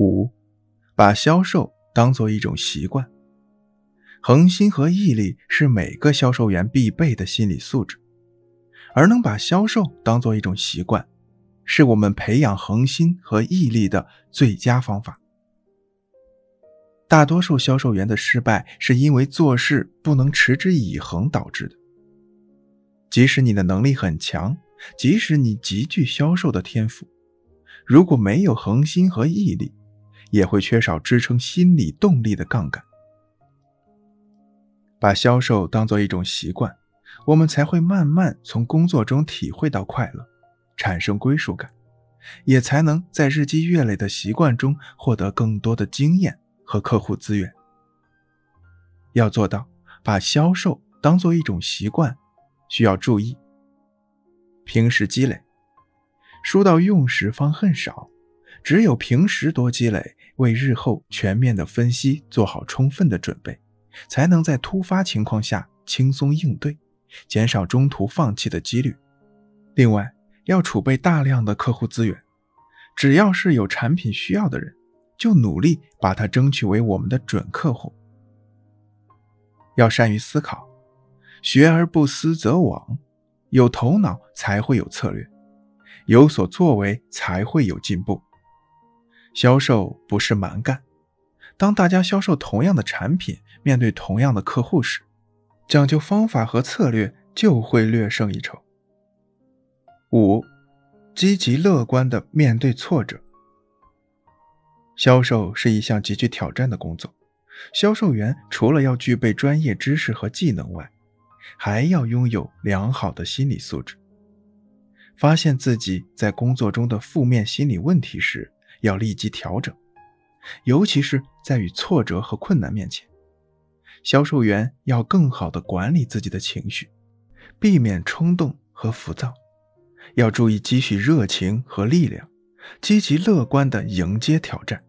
五，把销售当做一种习惯。恒心和毅力是每个销售员必备的心理素质，而能把销售当做一种习惯，是我们培养恒心和毅力的最佳方法。大多数销售员的失败是因为做事不能持之以恒导致的。即使你的能力很强，即使你极具销售的天赋，如果没有恒心和毅力，也会缺少支撑心理动力的杠杆。把销售当做一种习惯，我们才会慢慢从工作中体会到快乐，产生归属感，也才能在日积月累的习惯中获得更多的经验和客户资源。要做到把销售当做一种习惯，需要注意：平时积累，书到用时方恨少。只有平时多积累，为日后全面的分析做好充分的准备，才能在突发情况下轻松应对，减少中途放弃的几率。另外，要储备大量的客户资源，只要是有产品需要的人，就努力把它争取为我们的准客户。要善于思考，学而不思则罔，有头脑才会有策略，有所作为才会有进步。销售不是蛮干。当大家销售同样的产品，面对同样的客户时，讲究方法和策略就会略胜一筹。五，积极乐观的面对挫折。销售是一项极具挑战的工作，销售员除了要具备专业知识和技能外，还要拥有良好的心理素质。发现自己在工作中的负面心理问题时，要立即调整，尤其是在与挫折和困难面前，销售员要更好的管理自己的情绪，避免冲动和浮躁，要注意积蓄热情和力量，积极乐观的迎接挑战。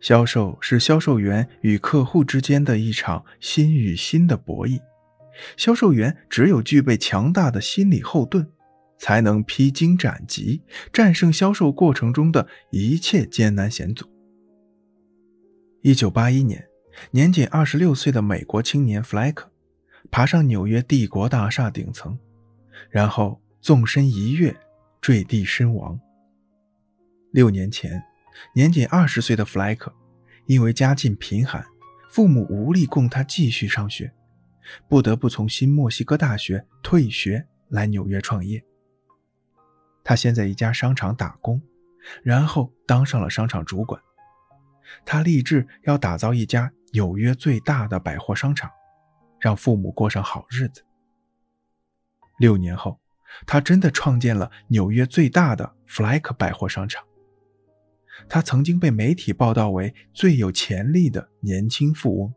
销售是销售员与客户之间的一场心与心的博弈，销售员只有具备强大的心理后盾。才能披荆斩棘，战胜销售过程中的一切艰难险阻。一九八一年，年仅二十六岁的美国青年弗莱克爬上纽约帝国大厦顶层，然后纵身一跃，坠地身亡。六年前，年仅二十岁的弗莱克因为家境贫寒，父母无力供他继续上学，不得不从新墨西哥大学退学来纽约创业。他先在一家商场打工，然后当上了商场主管。他立志要打造一家纽约最大的百货商场，让父母过上好日子。六年后，他真的创建了纽约最大的弗莱克百货商场。他曾经被媒体报道为最有潜力的年轻富翁。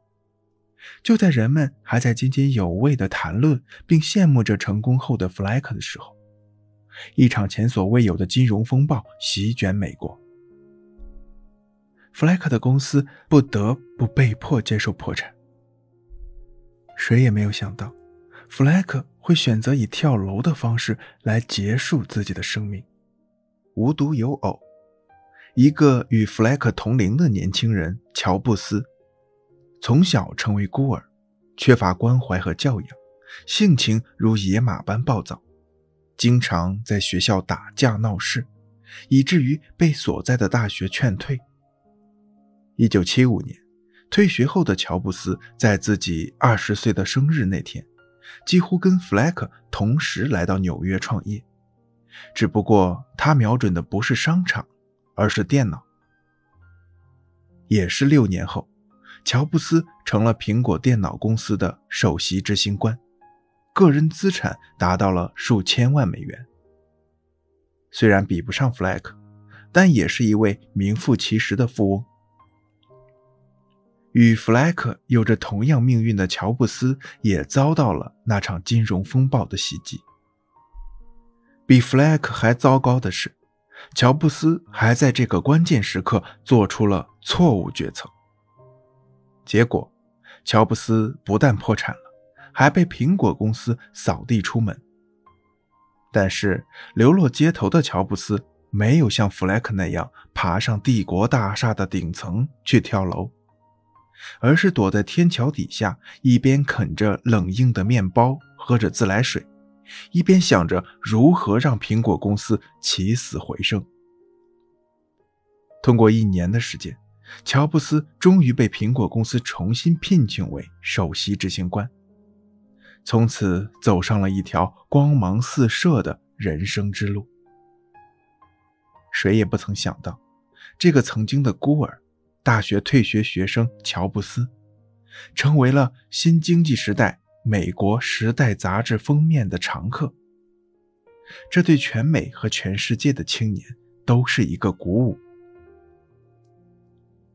就在人们还在津津有味地谈论并羡慕着成功后的弗莱克的时候，一场前所未有的金融风暴席卷美国，弗莱克的公司不得不被迫接受破产。谁也没有想到，弗莱克会选择以跳楼的方式来结束自己的生命。无独有偶，一个与弗莱克同龄的年轻人乔布斯，从小成为孤儿，缺乏关怀和教养，性情如野马般暴躁。经常在学校打架闹事，以至于被所在的大学劝退。一九七五年，退学后的乔布斯在自己二十岁的生日那天，几乎跟弗莱克同时来到纽约创业，只不过他瞄准的不是商场，而是电脑。也是六年后，乔布斯成了苹果电脑公司的首席执行官。个人资产达到了数千万美元。虽然比不上弗莱克，但也是一位名副其实的富翁。与弗莱克有着同样命运的乔布斯也遭到了那场金融风暴的袭击。比弗莱克还糟糕的是，乔布斯还在这个关键时刻做出了错误决策。结果，乔布斯不但破产了。还被苹果公司扫地出门。但是，流落街头的乔布斯没有像弗莱克那样爬上帝国大厦的顶层去跳楼，而是躲在天桥底下，一边啃着冷硬的面包，喝着自来水，一边想着如何让苹果公司起死回生。通过一年的时间，乔布斯终于被苹果公司重新聘请为首席执行官，从此走上了一条光芒四射的人生之路。谁也不曾想到，这个曾经的孤儿，大学退学学生乔布斯，成为了新经济时代美国《时代》杂志封面的常客。这对全美和全世界的青年都是一个鼓舞。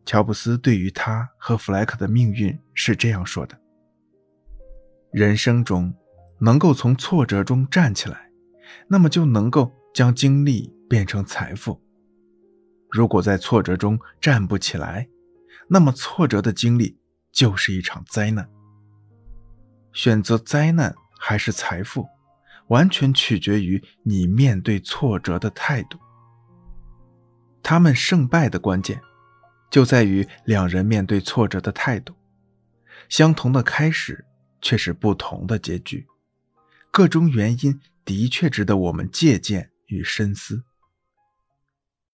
乔布斯对于他和弗莱克的命运是这样说的：“人生中能够从挫折中站起来，那么就能够将经历变成财富；如果在挫折中站不起来，那么挫折的经历就是一场灾难。选择灾难还是财富，完全取决于你面对挫折的态度。他们胜败的关键。”就在于两人面对挫折的态度，相同的开始却是不同的结局。各种原因的确值得我们借鉴与深思。